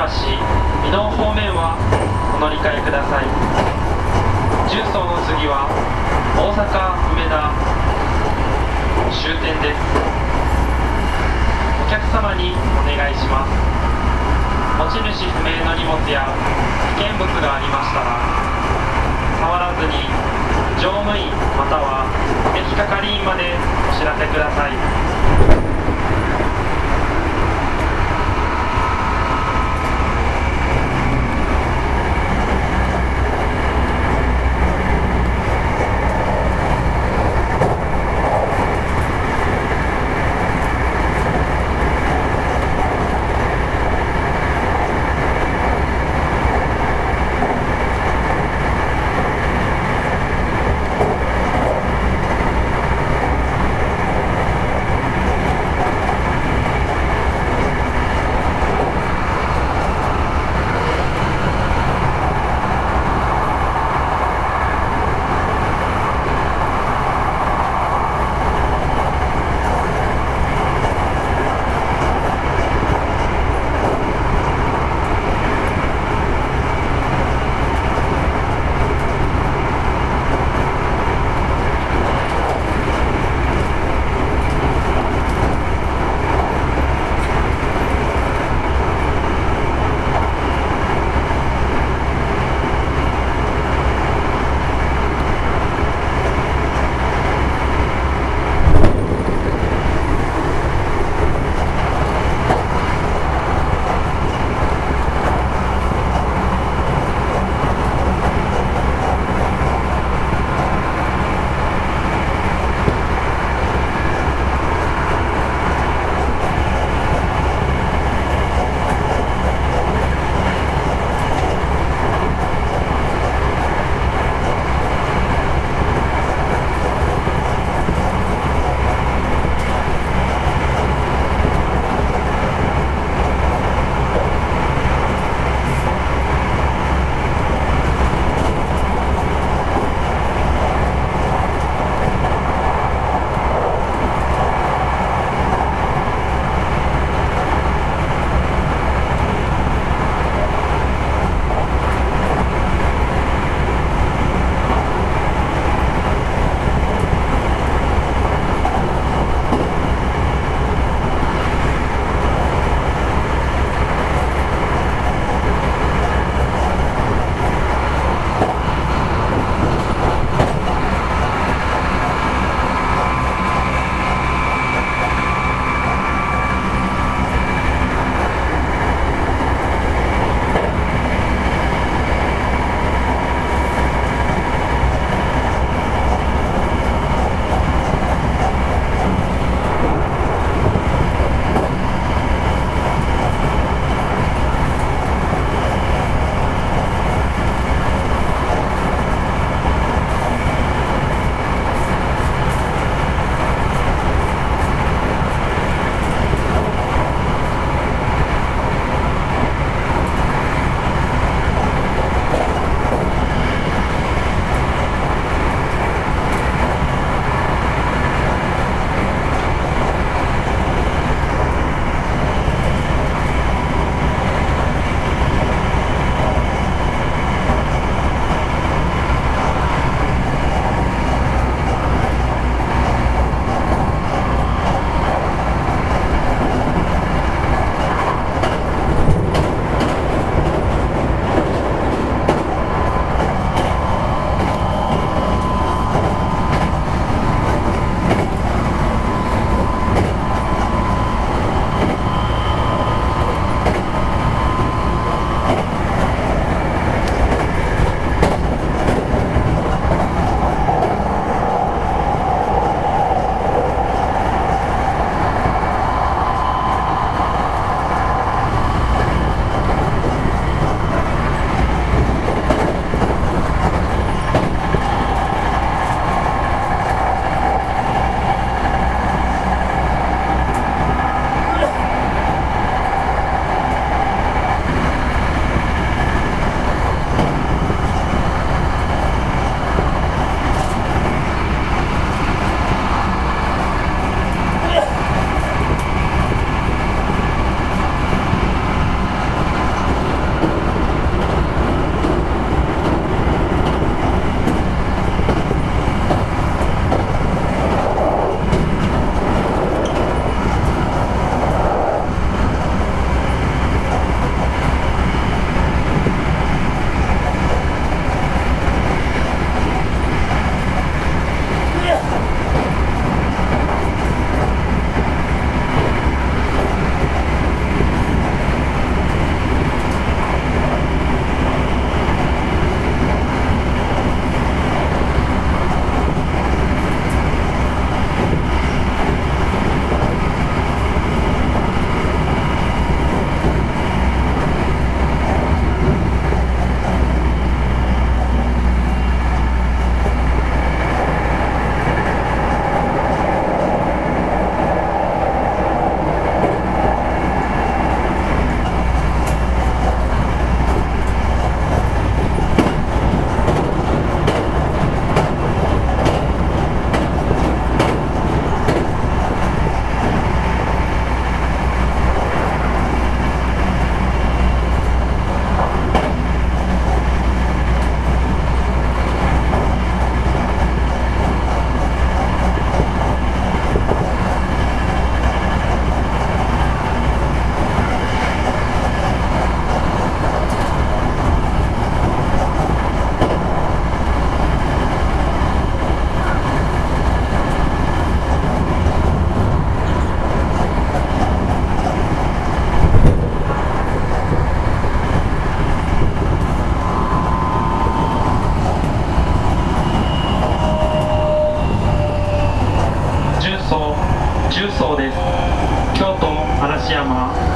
橋箕面方面はお乗り換えください。重曹の次は大阪梅田終点です。お客様にお願いします。持ち主不明の荷物や危険物がありましたら触らずに乗務員または駅係員までお知らせください。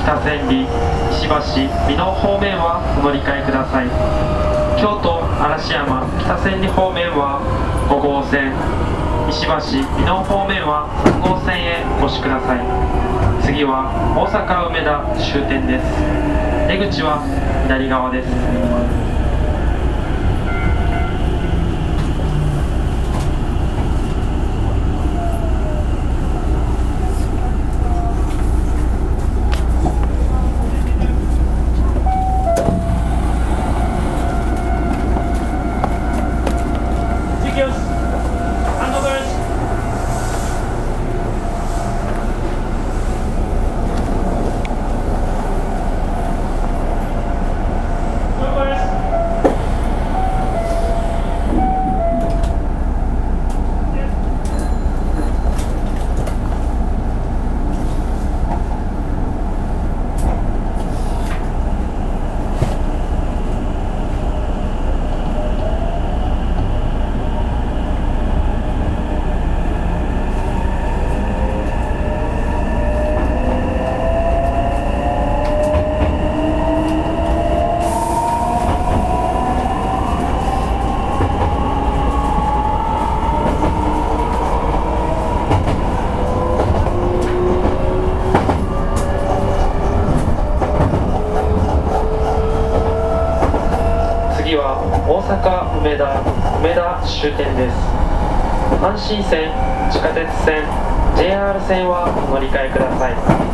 北千里石橋美濃方面はお乗り換えください。京都嵐山北千里方面は5号線石橋美濃方面は3号線へお越しください。次は大阪梅田終点です。出口は左側です。阪梅田梅田終点です。阪神線地下鉄線 JR 線はお乗り換えください。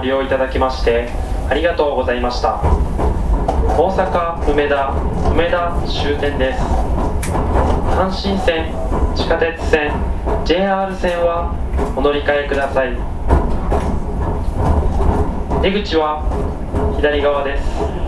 ご利用いただきましてありがとうございました。大阪梅田梅田終点です。阪神線地下鉄線 JR 線はお乗り換えください。出口は左側です。